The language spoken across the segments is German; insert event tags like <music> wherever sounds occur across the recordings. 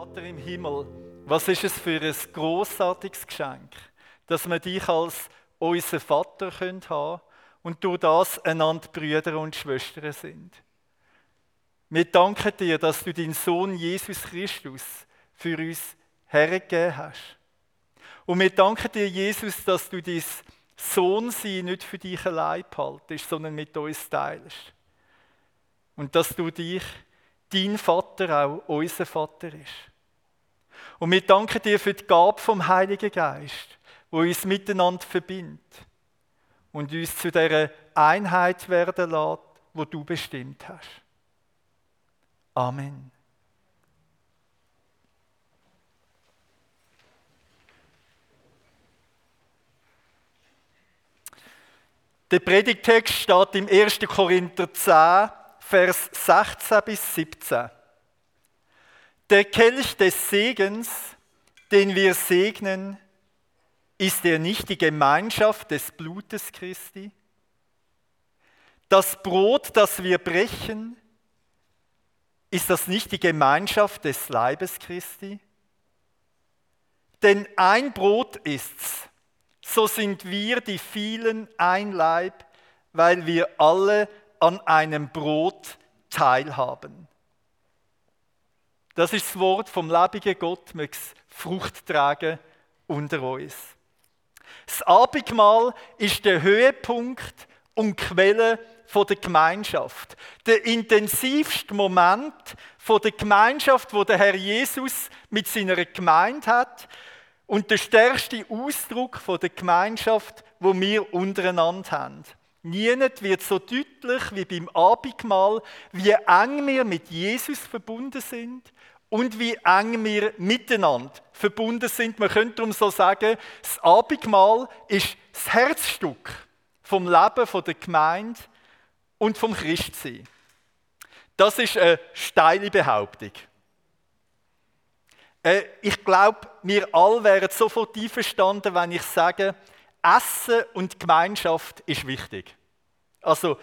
Vater im Himmel, was ist es für ein großartiges Geschenk, dass wir dich als unseren Vater haben können und durch das einander Brüder und Schwestern sind. Wir danken dir, dass du deinen Sohn Jesus Christus für uns hergegeben hast. Und wir danken dir, Jesus, dass du dein Sohn sein nicht für dich allein behaltest, sondern mit uns teilst. Und dass du dich, dein Vater auch unser Vater ist. Und wir danken dir für die Gabe vom Heiligen Geist, wo uns miteinander verbindet und uns zu der Einheit werden lässt, wo du bestimmt hast. Amen. Der Predigtext steht im 1. Korinther 10, Vers 16 bis 17. Der Kelch des Segens, den wir segnen, ist er nicht die Gemeinschaft des Blutes Christi? Das Brot, das wir brechen, ist das nicht die Gemeinschaft des Leibes Christi? Denn ein Brot ist's, so sind wir die vielen ein Leib, weil wir alle an einem Brot teilhaben. Das ist das Wort vom lebendigen Gott, mögs Frucht tragen unter uns. Das Abendmahl ist der Höhepunkt und Quelle der Gemeinschaft. Der intensivste Moment der Gemeinschaft, wo der Herr Jesus mit seiner Gemeinde hat und der stärkste Ausdruck der Gemeinschaft, wo wir untereinander haben. Niemand wird so deutlich wie beim Abendmahl, wie eng wir mit Jesus verbunden sind und wie eng wir miteinander verbunden sind. Man könnte darum so sagen, das Abendmahl ist das Herzstück vom Leben der Gemeinde und vom Christsein. Das ist eine steile Behauptung. Äh, ich glaube, wir alle wären sofort einverstanden, wenn ich sage, Essen und Gemeinschaft ist wichtig. Also,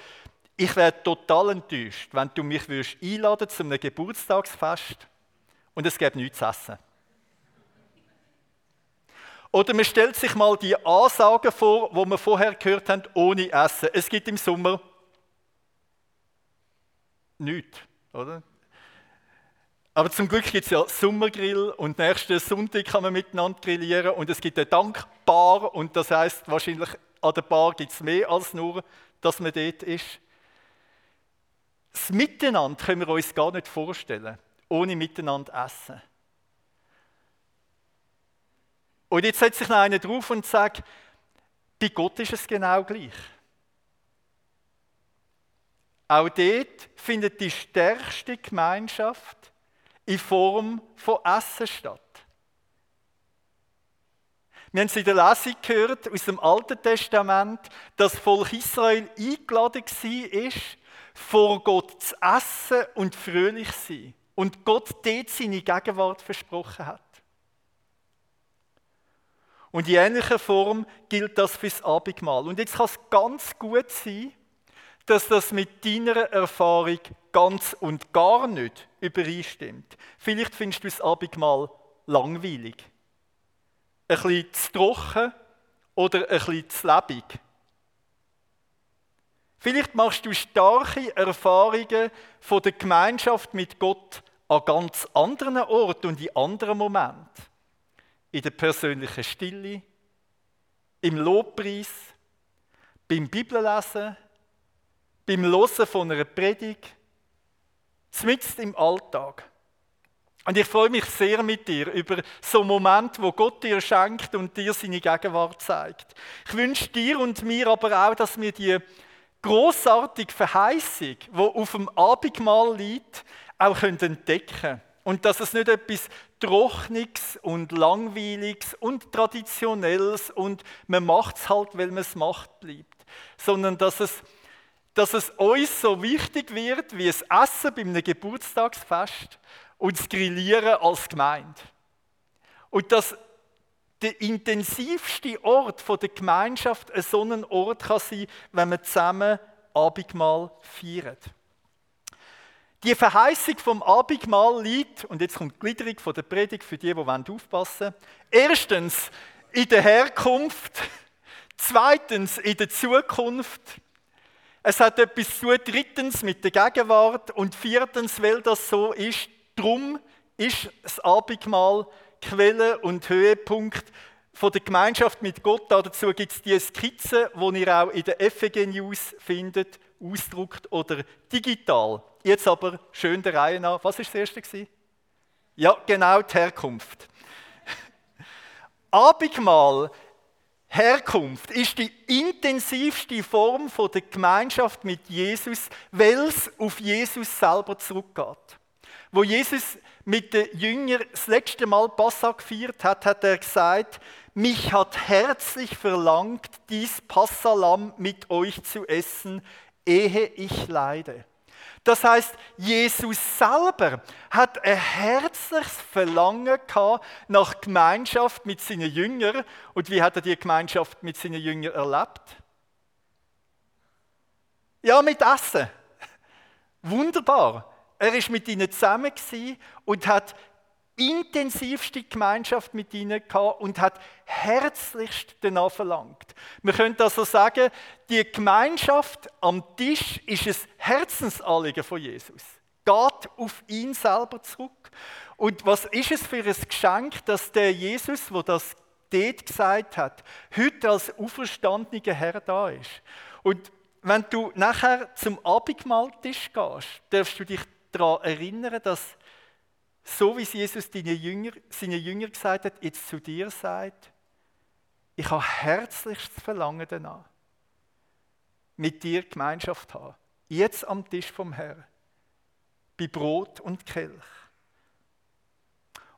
ich wäre total enttäuscht, wenn du mich würdest einladen zu einem Geburtstagsfest und es gäbe nichts zu essen. Oder man stellt sich mal die Ansagen vor, wo wir vorher gehört haben, ohne Essen. Es gibt im Sommer nichts, oder? Aber zum Glück gibt es ja Sommergrill und nächsten Sonntag kann man miteinander grillieren und es gibt eine Dankbar und das heißt wahrscheinlich an der Bar gibt es mehr als nur, dass man dort ist. Das Miteinander können wir uns gar nicht vorstellen, ohne miteinander essen. Und jetzt setzt sich noch einer drauf und sagt, bei Gott ist es genau gleich. Auch dort findet die stärkste Gemeinschaft in Form von Essen statt. Wir haben es in der Lesung gehört aus dem Alten Testament, dass das Volk Israel eingeladen war, vor Gott zu essen und fröhlich zu sein. Und Gott dort seine Gegenwart versprochen hat. Und in ähnlicher Form gilt das fürs Abendmahl. Und jetzt kann es ganz gut sein, dass das mit deiner Erfahrung ganz und gar nicht übereinstimmt. Vielleicht findest du das Abendmahl langweilig, ein bisschen zu trocken oder ein bisschen zu lebendig. Vielleicht machst du starke Erfahrungen von der Gemeinschaft mit Gott an ganz anderen Orten und in anderen Momenten. In der persönlichen Stille, im Lobpreis, beim Bibellesen, beim Hören von einer Predigt, mitten im Alltag. Und ich freue mich sehr mit dir über so einen Moment, wo Gott dir schenkt und dir seine Gegenwart zeigt. Ich wünsche dir und mir aber auch, dass wir die großartige Verheißung, die auf dem Abendmahl liegt, auch entdecken können. Und dass es nicht etwas Trockenes und Langweiliges und Traditionelles und man macht es halt, weil man es macht, bleibt. Sondern dass es dass es uns so wichtig wird wie das Essen bei einem Geburtstagsfest und das Grillieren als Gemeinde. Und dass der intensivste Ort der Gemeinschaft ein so ein Ort kann sein, wenn man zusammen Abendmahl feiert. Die Verheißung vom Abendmahl liegt, und jetzt kommt die Gliederung der Predigt für die, die aufpassen wollen. Erstens in der Herkunft, zweitens in der Zukunft, es hat etwas zu tun, drittens mit der Gegenwart und viertens, weil das so ist, drum ist das Abendmahl Quelle und Höhepunkt von der Gemeinschaft mit Gott. Dazu gibt es die Skizze, die ihr auch in der FEG News findet, ausdruckt oder digital. Jetzt aber schön der Reihe nach. Was war das erste? Ja, genau, die Herkunft. Abendmahl, Herkunft, ist die intensivste Form der Gemeinschaft mit Jesus, weil es auf Jesus selber zurückgeht. Wo Jesus mit den Jüngern das letzte Mal Passa gefeiert hat, hat er gesagt, mich hat herzlich verlangt, dies Passalam mit euch zu essen, ehe ich leide. Das heißt, Jesus selber hat ein herzliches Verlangen gehabt nach Gemeinschaft mit seinen Jüngern. Und wie hat er die Gemeinschaft mit seinen Jüngern erlebt? Ja, mit Essen. Wunderbar. Er ist mit ihnen zusammen und hat intensivste Gemeinschaft mit ihnen gehabt und hat herzlichst danach verlangt. Wir können also sagen, die Gemeinschaft am Tisch ist ein Herzensanliegen von Jesus. Geht auf ihn selber zurück. Und was ist es für ein Geschenk, dass der Jesus, wo das dort gesagt hat, heute als auferstandener Herr da ist. Und wenn du nachher zum Abendmahltisch gehst, darfst du dich daran erinnern, dass so wie Jesus seinen Jünger, seinen Jünger gesagt hat, jetzt zu dir sagt, ich habe herzlichstes Verlangen danach, mit dir Gemeinschaft zu haben. Jetzt am Tisch vom Herrn, bei Brot und Kelch.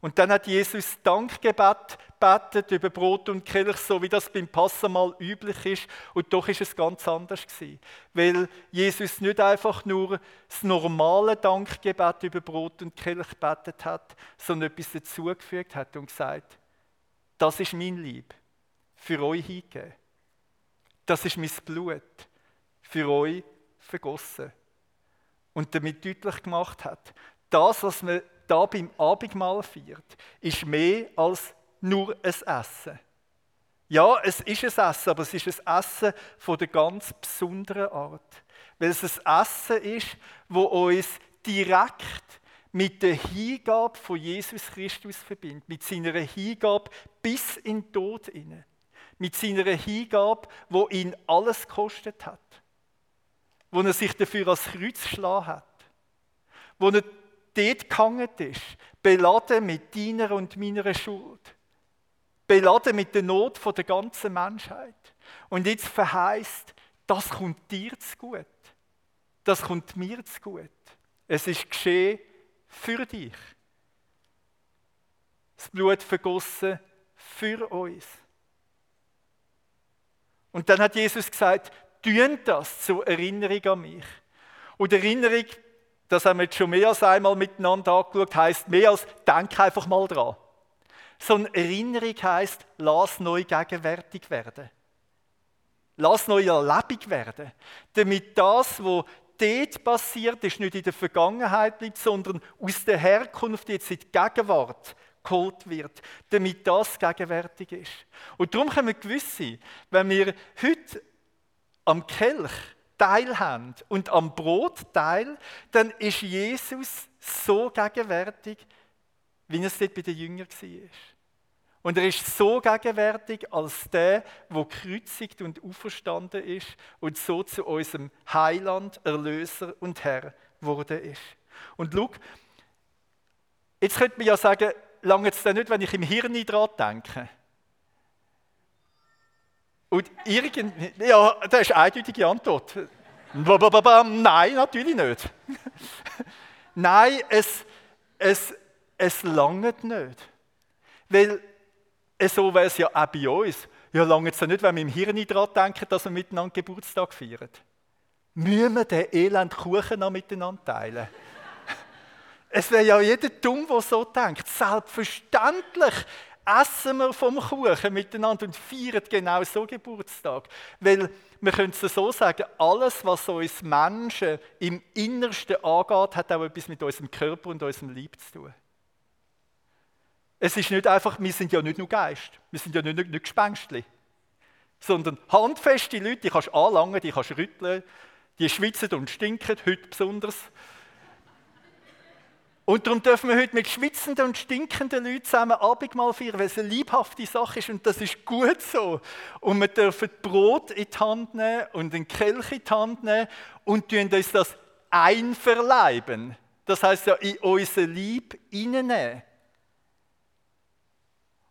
Und dann hat Jesus Dankgebet betet über Brot und Kelch, so wie das beim Passamal üblich ist. Und doch ist es ganz anders gewesen. Weil Jesus nicht einfach nur das normale Dankgebet über Brot und Kelch betet hat, sondern etwas dazugefügt hat und gesagt, das ist mein Lieb, für euch hingegeben. Das ist mein Blut, für euch vergossen. Und damit deutlich gemacht hat, das, was wir da beim Abendmahl feiert, ist mehr als nur ein Essen. Ja, es ist ein Essen, aber es ist ein Essen von der ganz besonderen Art. Weil es ein Essen ist, wo uns direkt mit der Hingabe von Jesus Christus verbindet, mit seiner Hingabe bis in den Tod inne, mit seiner Hingabe, wo ihn alles gekostet hat, wo er sich dafür als Kreuz geschlagen hat, wo er dort gehangen ist, beladen mit deiner und meiner Schuld, beladen mit der Not der ganzen Menschheit. Und jetzt verheißt, das kommt dir zu gut. Das kommt mir zu gut. Es ist geschehen für dich. Das Blut vergossen für uns. Und dann hat Jesus gesagt, tun das zur Erinnerung an mich. Und Erinnerung das haben wir jetzt schon mehr als einmal miteinander angeschaut, heißt mehr als denk einfach mal dran. So eine Erinnerung heißt, lass neu gegenwärtig werden. Lass neu erlebig werden. Damit das, was dort passiert ist, nicht in der Vergangenheit bleibt, sondern aus der Herkunft jetzt in die Gegenwart geholt wird, damit das gegenwärtig ist. Und darum können wir gewiss sein, wenn wir heute am Kelch teilhaben und am Brot teil, dann ist Jesus so gegenwärtig, wie es dort bei den Jüngern war. Und er ist so gegenwärtig als der, der gekreuzigt und auferstanden ist und so zu unserem Heiland, Erlöser und Herr geworden ist. Und schau, jetzt könnte man ja sagen, lange es denn nicht, wenn ich im Hirn daran denke. Und irgendwie, ja, das ist eine eindeutige Antwort. Nein, natürlich nicht. <laughs> Nein, es, es, es langt nicht. Weil so wäre es ja auch bei uns. Ja, lange es ja nicht, wenn wir im Hirn daran denken, dass wir miteinander Geburtstag feiern. Müssen wir den elend Kuchen noch miteinander teilen? <laughs> es wäre ja jeder dumm, der so denkt. Selbstverständlich essen wir vom Kuchen miteinander und feiern genau so Geburtstag. Weil wir können es so sagen, alles, was uns Menschen im Innersten angeht, hat auch etwas mit unserem Körper und unserem Leib zu tun. Es ist nicht einfach, wir sind ja nicht nur Geist, wir sind ja nicht, nicht, nicht Gespenstli, sondern handfeste Leute, die kannst du anlangen, die kannst du rütteln, die schwitzen und stinken, heute besonders. Und darum dürfen wir heute mit schwitzenden und stinkenden Leuten zusammen Abendmahl feiern, weil es eine liebhafte Sache ist und das ist gut so. Und wir dürfen Brot in die Hand nehmen und den Kelch in die Hand nehmen und uns das einverleiben. Das heißt ja in unser Lieb hineinnehmen.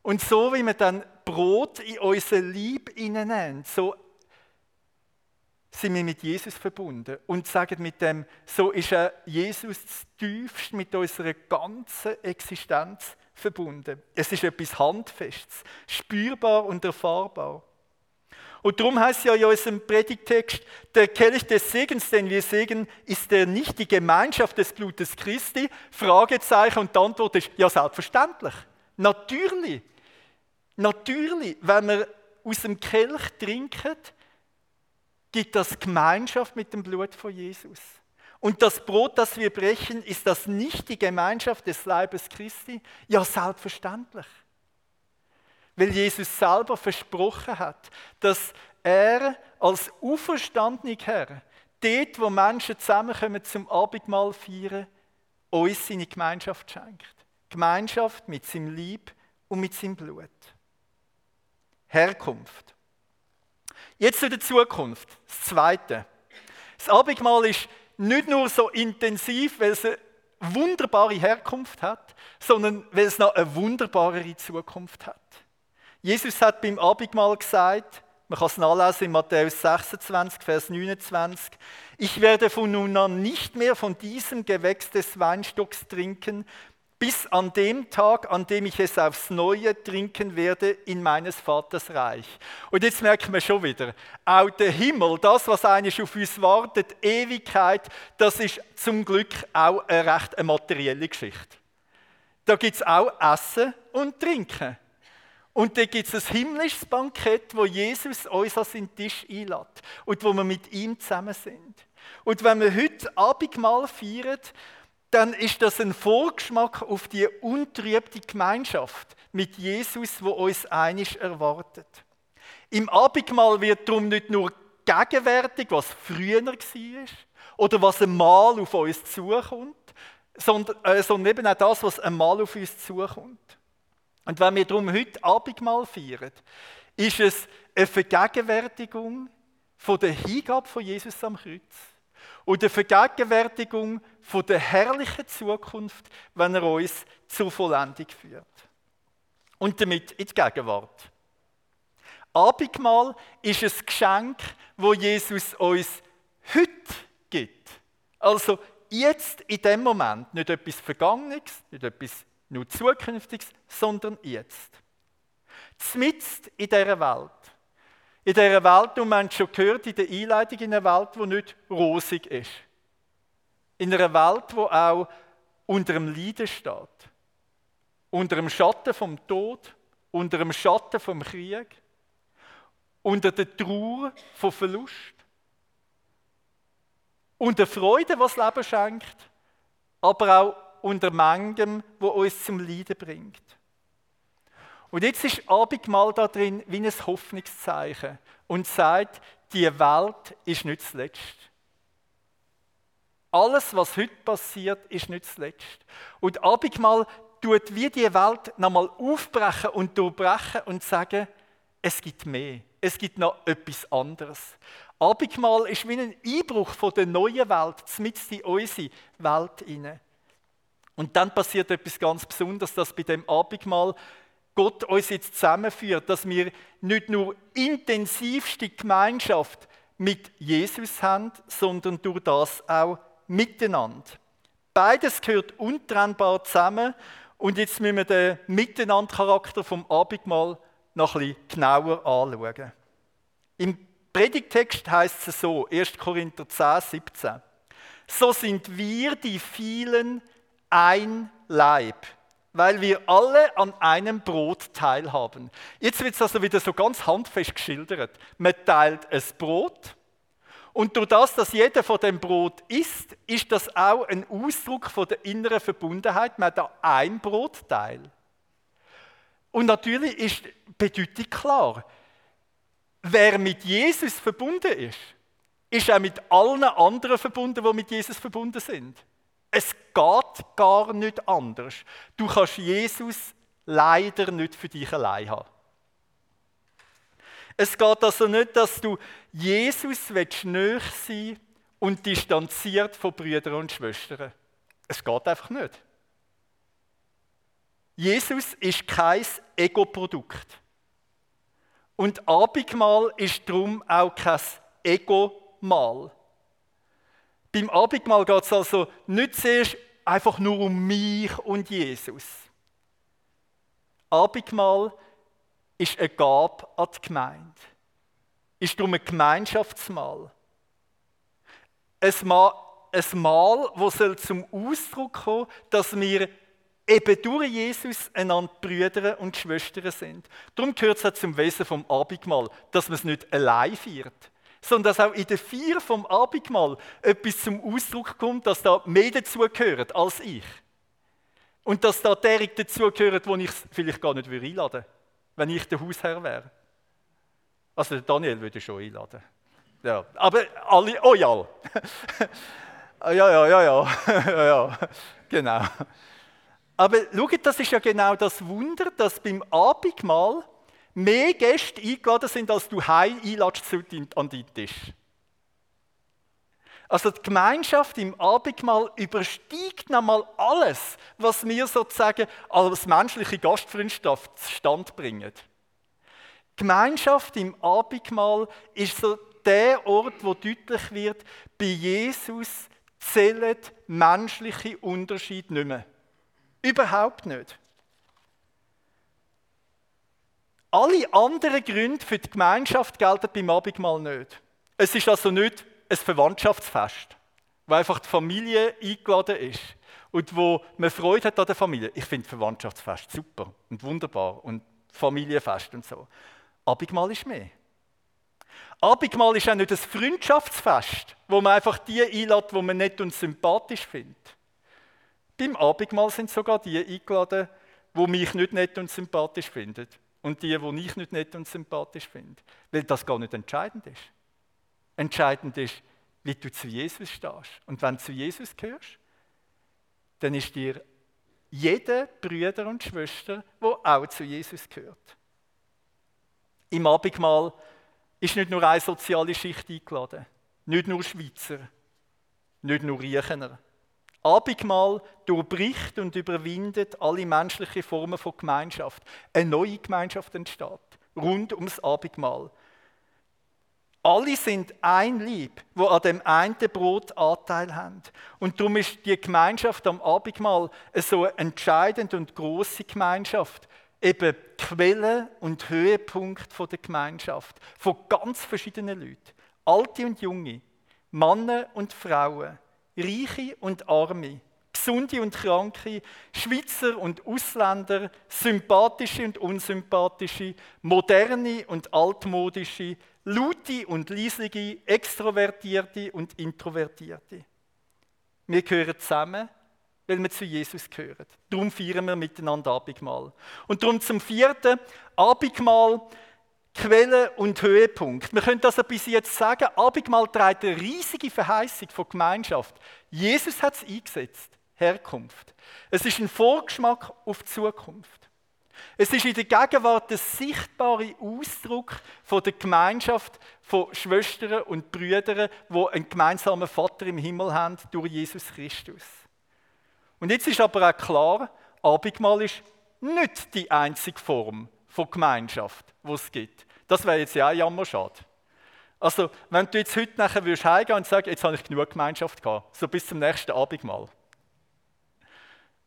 Und so wie wir dann Brot in unser Lieb hineinnehmen, so sind wir mit Jesus verbunden und sagen mit dem, so ist Jesus tiefst mit unserer ganzen Existenz verbunden. Es ist etwas Handfestes, spürbar und erfahrbar. Und darum heißt ja in unserem Predigtext, der Kelch des Segens, den wir segen, ist der nicht die Gemeinschaft des Blutes Christi? Fragezeichen und die Antwort ist, ja selbstverständlich. Natürlich. Natürlich, wenn wir aus dem Kelch trinken, gibt das Gemeinschaft mit dem Blut von Jesus. Und das Brot, das wir brechen, ist das nicht die Gemeinschaft des Leibes Christi? Ja, selbstverständlich. Weil Jesus selber versprochen hat, dass er als auferstandener Herr, dort, wo Menschen zusammenkommen zum Abendmahl feiern, uns seine Gemeinschaft schenkt. Gemeinschaft mit seinem Lieb und mit seinem Blut. Herkunft. Jetzt zu der Zukunft. Das Zweite. Das Abendmahl ist nicht nur so intensiv, weil es eine wunderbare Herkunft hat, sondern weil es noch eine wunderbarere Zukunft hat. Jesus hat beim Abendmahl gesagt, man kann es nachlesen in Matthäus 26, Vers 29, ich werde von nun an nicht mehr von diesem Gewächs des Weinstocks trinken, bis an dem Tag, an dem ich es aufs Neue trinken werde in meines Vaters Reich. Und jetzt merken wir schon wieder, auch der Himmel, das, was eigentlich auf uns wartet, Ewigkeit, das ist zum Glück auch eine recht eine materielle Geschichte. Da gibt es auch Essen und Trinken. Und da gibt es ein himmlisches Bankett, wo Jesus uns an seinen Tisch einlädt und wo wir mit ihm zusammen sind. Und wenn wir heute Abendmahl feiern, dann ist das ein Vorgeschmack auf die untrübte Gemeinschaft mit Jesus, wo uns einig erwartet. Im Abendmahl wird darum nicht nur gegenwärtig, was früher war, oder was einmal auf uns zukommt, sondern, äh, sondern eben auch das, was einmal auf uns zukommt. Und wenn wir darum heute Abendmahl feiern, ist es eine Vergegenwärtigung von der Hingabe von Jesus am Kreuz und der Vergegenwärtigung von der herrlichen Zukunft, wenn er uns zur Vollendung führt. Und damit in die Gegenwart. Abendmahl ist ein Geschenk, wo Jesus uns heute gibt. Also jetzt in dem Moment, nicht etwas Vergangenes, nicht etwas nur Zukünftiges, sondern jetzt. Zmitzt in dieser Welt in dieser Welt, und man hat schon gehört, in der Einleitung, in einer Welt, die nicht rosig ist. In einer Welt, die auch unter dem Leiden steht. Unter dem Schatten vom Tod, unter dem Schatten vom Krieg, unter der Trauer vom Verlust. Unter Freude, was das Leben schenkt, aber auch unter Mangem, wo uns zum Leiden bringt. Und jetzt ist Abendmahl da drin wie ein Hoffnungszeichen und sagt, die Welt ist nicht zuletzt. Alles, was heute passiert, ist nicht zuletzt. Und Abendmahl tut wie die Welt nochmal aufbrechen und durchbrechen und sagen, es gibt mehr. Es gibt noch etwas anderes. Abendmahl ist wie ein Einbruch von der neuen Welt, mit in unsere Welt hinein. Und dann passiert etwas ganz Besonderes, dass bei dem Abendmahl Gott uns jetzt zusammenführt, dass wir nicht nur intensivste Gemeinschaft mit Jesus haben, sondern durch das auch miteinander. Beides gehört untrennbar zusammen und jetzt müssen wir den Miteinandercharakter vom Abendmahl noch ein bisschen genauer anschauen. Im Predigtext heißt es so, 1. Korinther 10, 17. So sind wir die vielen ein Leib weil wir alle an einem Brot teilhaben. Jetzt wird es also wieder so ganz handfest geschildert. Man teilt ein Brot und durch das, dass jeder von dem Brot isst, ist das auch ein Ausdruck von der inneren Verbundenheit. Man hat da ein Brotteil. Und natürlich ist die Bedeutung klar. Wer mit Jesus verbunden ist, ist auch mit allen anderen verbunden, die mit Jesus verbunden sind. Es geht gar nicht anders. Du kannst Jesus leider nicht für dich allein haben. Es geht also nicht, dass du Jesus näher sein und distanziert von Brüdern und Schwestern. Es geht einfach nicht. Jesus ist kein Ego-Produkt. Und Abendmahl ist darum auch kein Ego-Mahl. Beim Abendmahl geht es also nicht zuerst einfach nur um mich und Jesus. Abendmahl ist eine Gabe an die Gemeinde. Ist darum ein Gemeinschaftsmahl. Ein Mahl, ein Mahl das zum Ausdruck kommen dass wir eben durch Jesus einander Brüder und Schwestern sind. Darum gehört es auch zum Wesen vom Abendmahl, dass man es nicht allein feiert, sondern dass auch in der Vier vom Abendmahl etwas zum Ausdruck kommt, dass da mehr dazugehört als ich. Und dass da derig dazugehört, wo ich vielleicht gar nicht einladen würde, wenn ich der Hausherr wäre. Also Daniel würde schon einladen. Ja, aber alle, oh ja. <laughs> ja, ja, ja, ja, ja, <laughs> ja, genau. Aber schaut, das ist ja genau das Wunder, dass beim Abendmahl mehr Gäste eingeladen sind, als du heim einladest an deinen Tisch. Also die Gemeinschaft im Abendmahl übersteigt nochmal alles, was wir sozusagen als menschliche Gastfreundschaft zustande bringen. Die Gemeinschaft im Abendmahl ist so der Ort, wo deutlich wird, bei Jesus zählen menschliche Unterschiede nicht mehr. Überhaupt nicht. Alle anderen Gründe für die Gemeinschaft gelten beim Abendmahl nicht. Es ist also nicht ein Verwandtschaftsfest, wo einfach die Familie eingeladen ist und wo man Freude hat an der Familie. Ich finde Verwandtschaftsfest super und wunderbar und Familienfest und so. Abendmahl ist mehr. Abendmahl ist auch nicht ein Freundschaftsfest, wo man einfach die einlädt, wo man nett und sympathisch findet. Beim Abendmahl sind sogar die eingeladen, wo mich nicht nett und sympathisch finden und die, wo ich nicht nett und sympathisch finde, weil das gar nicht entscheidend ist. Entscheidend ist, wie du zu Jesus stehst. Und wenn du zu Jesus gehörst, dann ist dir jeder Brüder und Schwester, wo auch zu Jesus gehört. Im Abendmahl ist nicht nur eine soziale Schicht eingeladen, nicht nur Schweizer, nicht nur Riechener. Abendmahl durchbricht und überwindet alle menschlichen Formen von Gemeinschaft. Eine neue Gemeinschaft entsteht, rund ums Abendmahl. Alle sind ein Lieb, wo an dem einen Brot Anteil haben. Und darum ist die Gemeinschaft am Abendmahl so eine entscheidende und große Gemeinschaft. Eben Quelle und Höhepunkt der Gemeinschaft. Von ganz verschiedenen Leuten. Alte und Junge, Männer und Frauen Reiche und Arme, Gesunde und Kranke, Schweizer und Ausländer, sympathische und unsympathische, moderne und altmodische, laute und leislige, extrovertierte und introvertierte. Wir gehören zusammen, weil wir zu Jesus gehören. Darum feiern wir miteinander Abendmahl. Und darum zum vierten Abendmahl Quelle und Höhepunkt. Wir können also bis jetzt sagen, Abendmahl trägt eine riesige Verheißung von Gemeinschaft. Jesus hat es eingesetzt. Herkunft. Es ist ein Vorgeschmack auf die Zukunft. Es ist in der Gegenwart der sichtbare Ausdruck von der Gemeinschaft von Schwestern und Brüdern, wo einen gemeinsamen Vater im Himmel haben durch Jesus Christus. Und jetzt ist aber auch klar, Abendmahl ist nicht die einzige Form von Gemeinschaft, die es gibt. Das wäre jetzt ja auch jammerschade. Also, wenn du jetzt heute nachher würdest heimgehen und sagen, jetzt habe ich genug Gemeinschaft gehabt, so bis zum nächsten Abendmahl.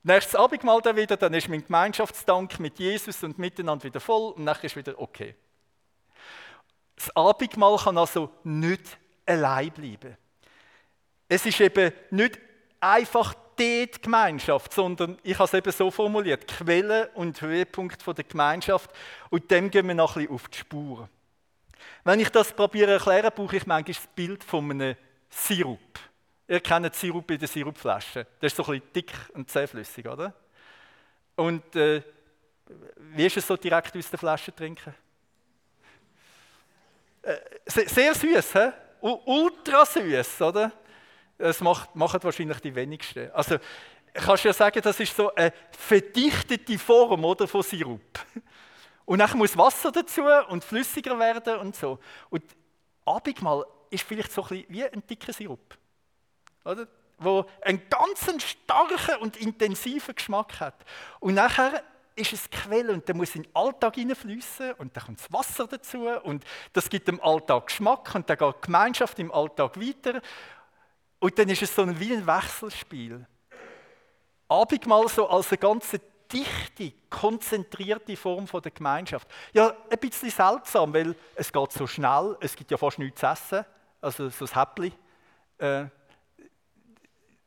Nächstes Abendmahl dann wieder, dann ist mein Gemeinschaftsdank mit Jesus und miteinander wieder voll und nachher ist wieder okay. Das Abendmahl kann also nicht allein bleiben. Es ist eben nicht einfach die Gemeinschaft, sondern ich habe es eben so formuliert, Quelle und Höhepunkt der Gemeinschaft und dem gehen wir noch ein bisschen auf die Spur. Wenn ich das probiere erklären, brauche ich manchmal das Bild von einem Sirup. Ihr kennt Sirup in der Sirupflasche. Das ist so ein bisschen dick und zähflüssig, oder? Und äh, wie ist es so direkt aus der Flasche trinken? Äh, sehr süß, he? ultra süß, oder? Das macht, machen wahrscheinlich die wenigsten. Also, kannst du ja sagen, das ist so eine verdichtete Form oder, von Sirup. Und dann muss Wasser dazu und flüssiger werden und so. Und Abendmahl ist vielleicht so ein bisschen wie ein dicker Sirup. Oder? Wo einen ganz starken und intensiven Geschmack hat. Und nachher ist es Quelle und der muss in den Alltag hineinfließen und dann kommt das Wasser dazu und das gibt dem Alltag Geschmack und dann geht die Gemeinschaft im Alltag weiter und dann ist es so ein, wie ein Wechselspiel. Abendmahl so als eine ganz dichte, konzentrierte Form von der Gemeinschaft. Ja, ein bisschen seltsam, weil es geht so schnell, es gibt ja fast nichts zu essen, also so ein Häppchen. Äh,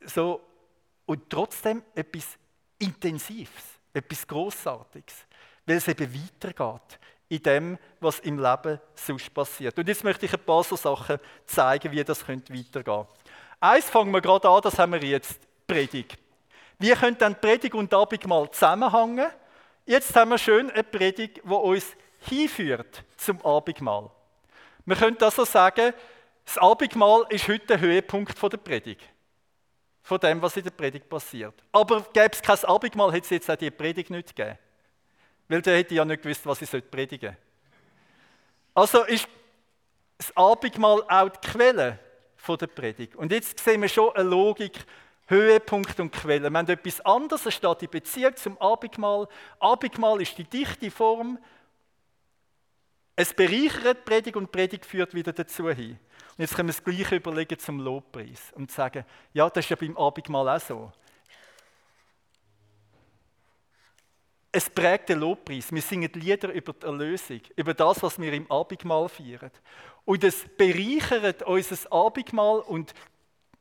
so, und trotzdem etwas Intensives etwas Großartiges, weil es eben weitergeht in dem, was im Leben sonst passiert. Und jetzt möchte ich ein paar so Sachen zeigen, wie das weitergehen könnte. Eins fangen wir gerade an, das haben wir jetzt, Predigt. Wie können dann Predigt und Abendmahl zusammenhängen? Jetzt haben wir schön eine Predigt, die uns hinführt zum Abendmahl. Wir können also sagen, das Abendmahl ist heute der Höhepunkt der Predigt von dem, was in der Predigt passiert. Aber gäbe es kein Abendmahl, hätte es jetzt auch die Predigt nicht gegeben. Weil der hätte ja nicht gewusst, was ich predigen sollte. Also ist das Abendmahl auch die Quelle der Predigt. Und jetzt sehen wir schon eine Logik, Höhepunkt und Quelle. Wir haben etwas anderes, es steht die Beziehung zum Abendmahl. Abendmahl ist die dichte Form. Es bereichert die Predigt und die Predigt führt wieder dazu hin. Und jetzt können wir das Gleiche überlegen zum Lobpreis und sagen, ja, das ist ja beim Abendmahl auch so. Es prägt den Lobpreis. Wir singen Lieder über die Erlösung, über das, was wir im Abendmahl feiern. Und es bereichert unser Abendmahl und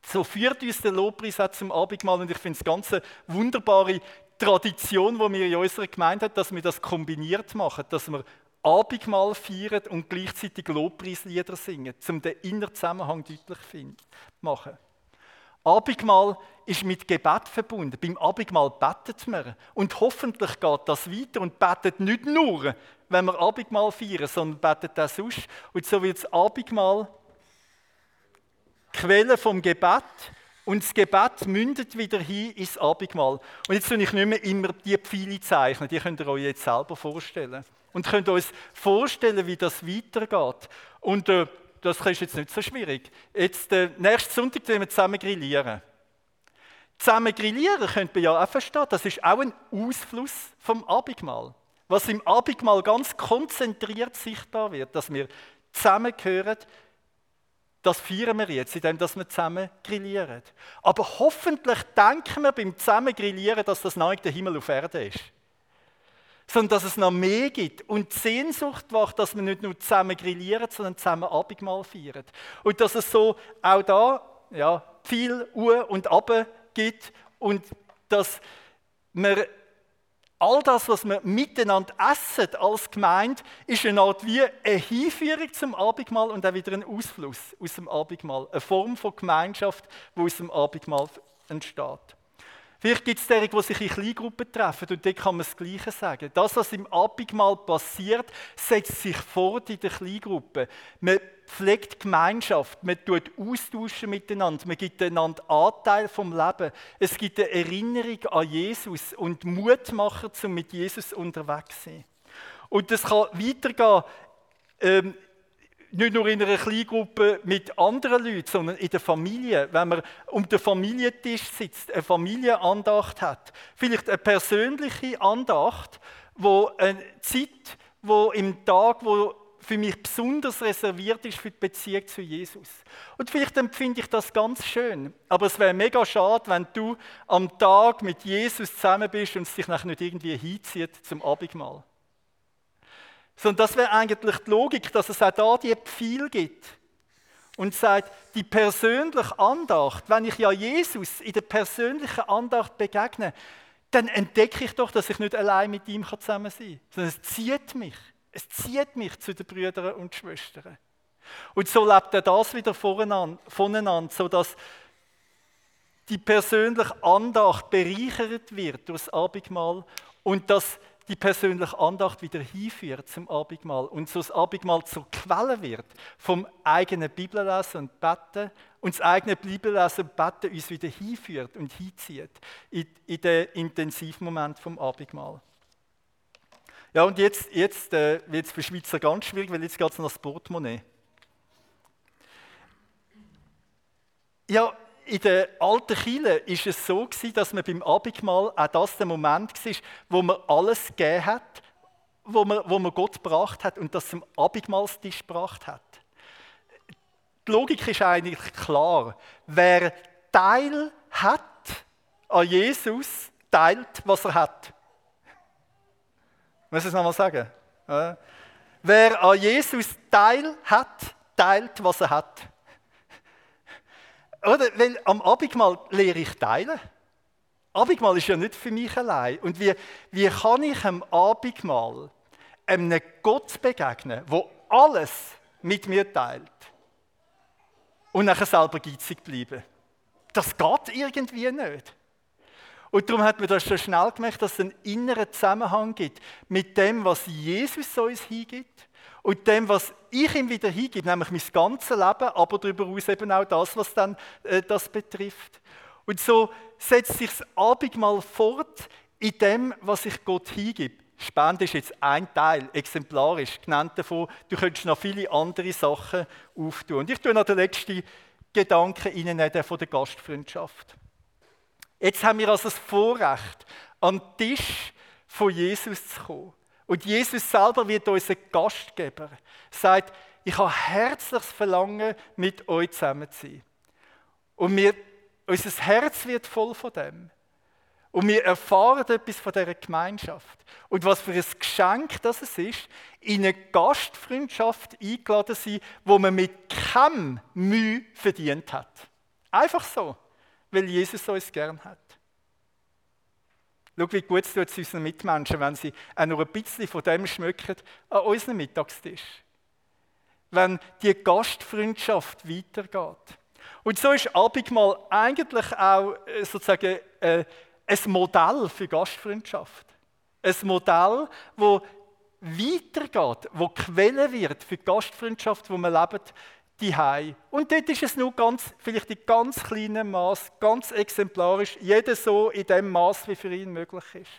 so führt uns der Lobpreis auch zum Abendmahl. Und ich finde es ganz eine wunderbare Tradition, die wir in unserer Gemeinde haben, dass wir das kombiniert machen, dass wir Abendmahl feiern und gleichzeitig Lobpreislieder singen, um den inneren Zusammenhang deutlich zu machen. Abendmahl ist mit Gebet verbunden. Beim Abendmahl betet man. Und hoffentlich geht das weiter und betet nicht nur, wenn wir Abendmahl feiern, sondern betet auch sonst. Und so wird das Abendmahl Quelle vom Gebet und das Gebet mündet wieder hin ins Abendmahl. Und jetzt tue ich nicht mehr immer die Pfeile zeichnen, die könnt ihr euch jetzt selber vorstellen und könnt uns vorstellen, wie das weitergeht. Und äh, das ist jetzt nicht so schwierig. Jetzt, äh, nächsten Sonntag werden wir zusammen grillieren. Zusammen grillieren könnt ihr ja auch verstehen, das ist auch ein Ausfluss vom Abendmahl. Was im Abendmahl ganz konzentriert sichtbar wird, dass wir zusammengehören, das feiern wir jetzt, indem wir zusammen grillieren. Aber hoffentlich denken wir beim zusammen grillieren, dass das neu der Himmel auf Erde ist sondern dass es noch mehr gibt und die Sehnsucht wacht, dass wir nicht nur zusammen grillieren, sondern zusammen Abendmahl feiern. Und dass es so auch da ja, viel Uhr und Abe gibt und dass wir all das, was wir miteinander essen als Gemeinde, ist eine Art wie eine Hinführung zum Abendmahl und auch wieder ein Ausfluss aus dem Abendmahl. Eine Form von Gemeinschaft, die aus dem Abendmahl entsteht. Vielleicht gibt es derige, die sich in Kleingruppen treffen und dort kann man das Gleiche sagen. Das, was im Abendmahl passiert, setzt sich fort in der Kleingruppe. Man pflegt Gemeinschaft, man tut austauschen miteinander, man gibt einander Anteil vom Leben. Es gibt eine Erinnerung an Jesus und Mutmacher, um mit Jesus unterwegs zu sein. Und das kann weitergehen. Ähm, nicht nur in einer Kleingruppe mit anderen Leuten, sondern in der Familie, wenn man um den Familientisch sitzt, eine Familienandacht hat. Vielleicht eine persönliche Andacht, wo eine Zeit, wo im Tag, wo für mich besonders reserviert ist für die Beziehung zu Jesus. Und vielleicht empfinde ich das ganz schön. Aber es wäre mega schade, wenn du am Tag mit Jesus zusammen bist und es dich nicht irgendwie hinzieht zum Abendmahl. Sondern das wäre eigentlich die Logik, dass es auch da die Pfeil gibt. und sagt, die persönliche Andacht, wenn ich ja Jesus in der persönlichen Andacht begegne, dann entdecke ich doch, dass ich nicht allein mit ihm zusammen sein kann, sondern es zieht mich. Es zieht mich zu den Brüdern und Schwestern. Und so lebt er das wieder voneinander, sodass die persönliche Andacht bereichert wird durch das Abendmahl und dass die persönliche Andacht wieder hinführt zum Abendmahl und so das Abendmahl zur Quelle wird vom eigenen Bibellesen und Betten und das eigene Bibellesen und Betten uns wieder hinführt und hinzieht in, in den Intensivmoment vom Abendmahl. Ja, und jetzt, jetzt äh, wird es für Schweizer ganz schwierig, weil jetzt geht es noch das Portemonnaie. Ja, in der alten Kirche war es so, dass man beim Abendmahl auch das der Moment war, wo man alles gegeben hat, wo man, wo man Gott gebracht hat und das zum Abendmahlstisch gebracht hat. Die Logik ist eigentlich klar. Wer Teil hat an Jesus, teilt, was er hat. Muss ich es nochmal sagen? Wer an Jesus Teil hat, teilt, was er hat. Oder? Weil am Abendmahl lehre ich teilen. Abendmahl ist ja nicht für mich allein. Und wie, wie kann ich am Abendmahl einem Gott begegnen, wo alles mit mir teilt und nachher selber geizig bleiben? Das geht irgendwie nicht. Und darum hat man das schon schnell gemerkt, dass es einen inneren Zusammenhang gibt mit dem, was Jesus uns hingibt und dem, was ich ihm wieder hingebe, nämlich mein ganzes Leben, aber darüber hinaus eben auch das, was dann äh, das betrifft. Und so setzt sich das Abendmahl fort in dem, was ich Gott hingebe. Spende ist jetzt ein Teil, exemplarisch genannt davon. Du könntest noch viele andere Sachen auftun. Und ich tue noch den letzten Gedanken Ihnen der von der Gastfreundschaft. Jetzt haben wir also das Vorrecht, an den Tisch von Jesus zu kommen. Und Jesus selber wird unser Gastgeber. Sagt, ich habe herzliches Verlangen, mit euch zusammen zu sein. Und wir, unser Herz wird voll von dem. Und wir erfahren etwas von dieser Gemeinschaft. Und was für ein Geschenk das es ist, in eine Gastfreundschaft eingeladen sein, wo man mit keinem Mühe verdient hat. Einfach so, weil Jesus uns gern hat. Schau, wie gut es tut unseren Mitmenschen, wenn sie auch nur ein bisschen von dem schmücken an unserem Mittagstisch. Wenn die Gastfreundschaft weitergeht. Und so ist Abendmahl eigentlich auch äh, sozusagen äh, ein Modell für Gastfreundschaft. Ein Modell, wo weitergeht, wo Quelle wird für die Gastfreundschaft, wo man lebt die Und dort ist es nur ganz, vielleicht in ganz kleinem Maß, ganz exemplarisch, jeder so in dem Maß, wie für ihn möglich ist.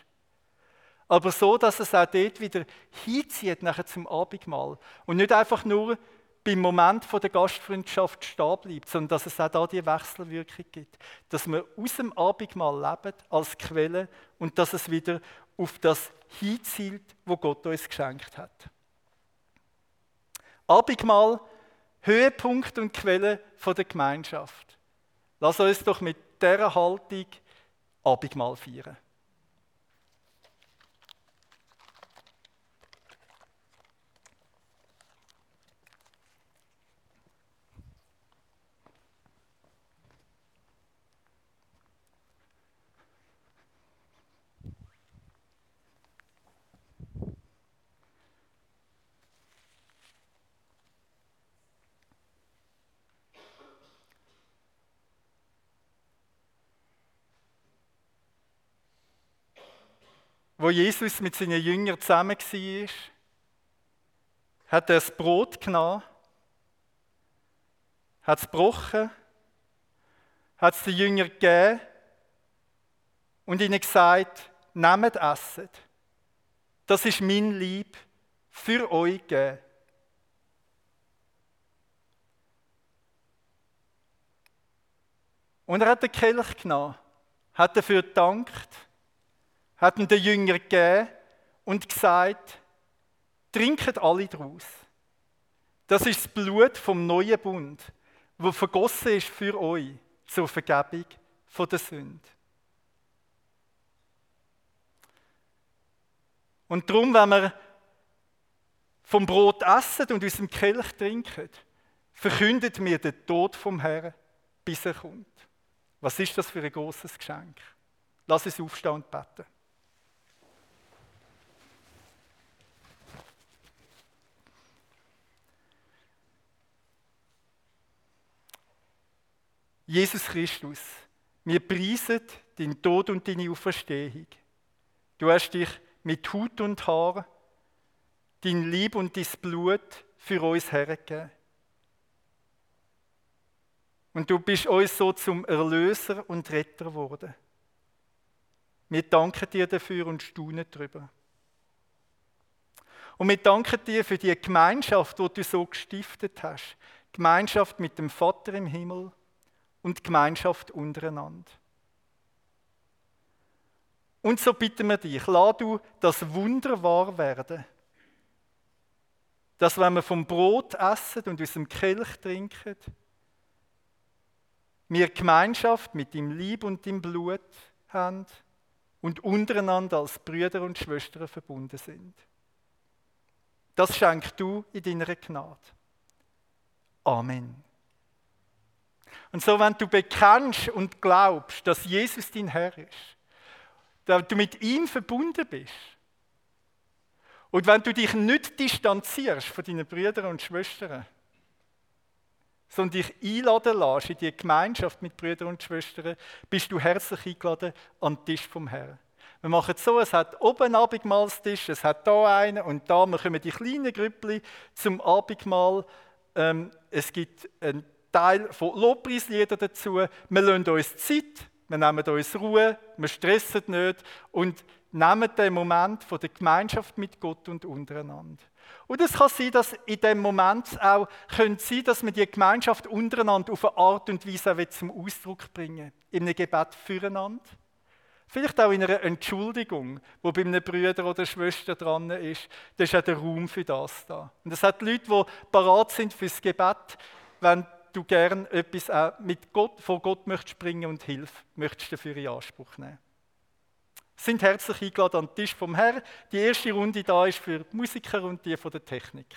Aber so, dass es auch dort wieder hinzieht nachher zum Abendmahl und nicht einfach nur beim Moment der Gastfreundschaft stehen bleibt, sondern dass es auch da die Wechselwirkung gibt, dass wir aus dem Abendmahl leben als Quelle und dass es wieder auf das hinzielt, wo Gott uns geschenkt hat. Abendmahl Höhepunkt und Quelle der Gemeinschaft. Lass uns doch mit dieser Haltung Abendmahl feiern. Wo Jesus mit seinen Jüngern zusammen war, hat er das Brot genommen, hat es gebrochen, hat es den Jüngern gegeben und ihnen gesagt, nehmt Essen. Das ist mein Lieb für euch gegeben. Und er hat den Kelch genommen, hat dafür gedankt hat ihn den Jüngern gegeben und gesagt, trinket alle daraus. Das ist das Blut vom neuen Bund, wo vergossen ist für euch zur Vergebung von der Sünde. Und darum, wenn wir vom Brot essen und aus Kelch trinken, verkündet mir den Tod vom Herrn, bis er kommt. Was ist das für ein großes Geschenk? Lass es aufstehen und beten. Jesus Christus, wir preisen deinen Tod und deine Auferstehung. Du hast dich mit Hut und Haar, dein Lieb und dein Blut für uns hergegeben. Und du bist uns so zum Erlöser und Retter geworden. Wir danken dir dafür und staunen darüber. Und wir danken dir für die Gemeinschaft, die du so gestiftet hast. Gemeinschaft mit dem Vater im Himmel und Gemeinschaft untereinander. Und so bitten wir dich, lass du das Wunder wahr werden, dass wenn wir vom Brot essen und aus dem Kelch trinken, wir Gemeinschaft mit dem Lieb und dem Blut haben und untereinander als Brüder und Schwestern verbunden sind. Das schenkst du in deiner Gnade. Amen. Und so, wenn du bekennst und glaubst, dass Jesus dein Herr ist, dass du mit ihm verbunden bist, und wenn du dich nicht distanzierst von deinen Brüdern und Schwestern, sondern dich einladen lässt in die Gemeinschaft mit Brüdern und Schwestern, bist du herzlich eingeladen an den Tisch vom Herrn. Wir machen es so, es hat oben einen Abendmahlstisch, es hat da einen und da, wir kommen die kleinen Grüppli zum Abendmahl. Ähm, es gibt einen Teil von Lobpreisliedern dazu. Wir lassen uns Zeit, wir nehmen uns Ruhe, wir stressen nicht und nehmen den Moment von der Gemeinschaft mit Gott und untereinander. Und es kann sein, dass in dem Moment auch könnte sein, dass wir die Gemeinschaft untereinander auf eine Art und Weise auch zum Ausdruck bringen, in einem Gebet füreinander. Vielleicht auch in einer Entschuldigung, wo bei einem Bruder oder Schwester dran ist. Da ist auch der Raum für das da. Und es hat Leute, die parat sind fürs Gebet, wenn du gern etwas auch mit Gott, vor Gott möchtest bringen und Hilfe möchtest dafür in Anspruch nehmen. Sind herzlich eingeladen an den Tisch vom Herrn. Die erste Runde da ist für die Musiker und die von der Technik.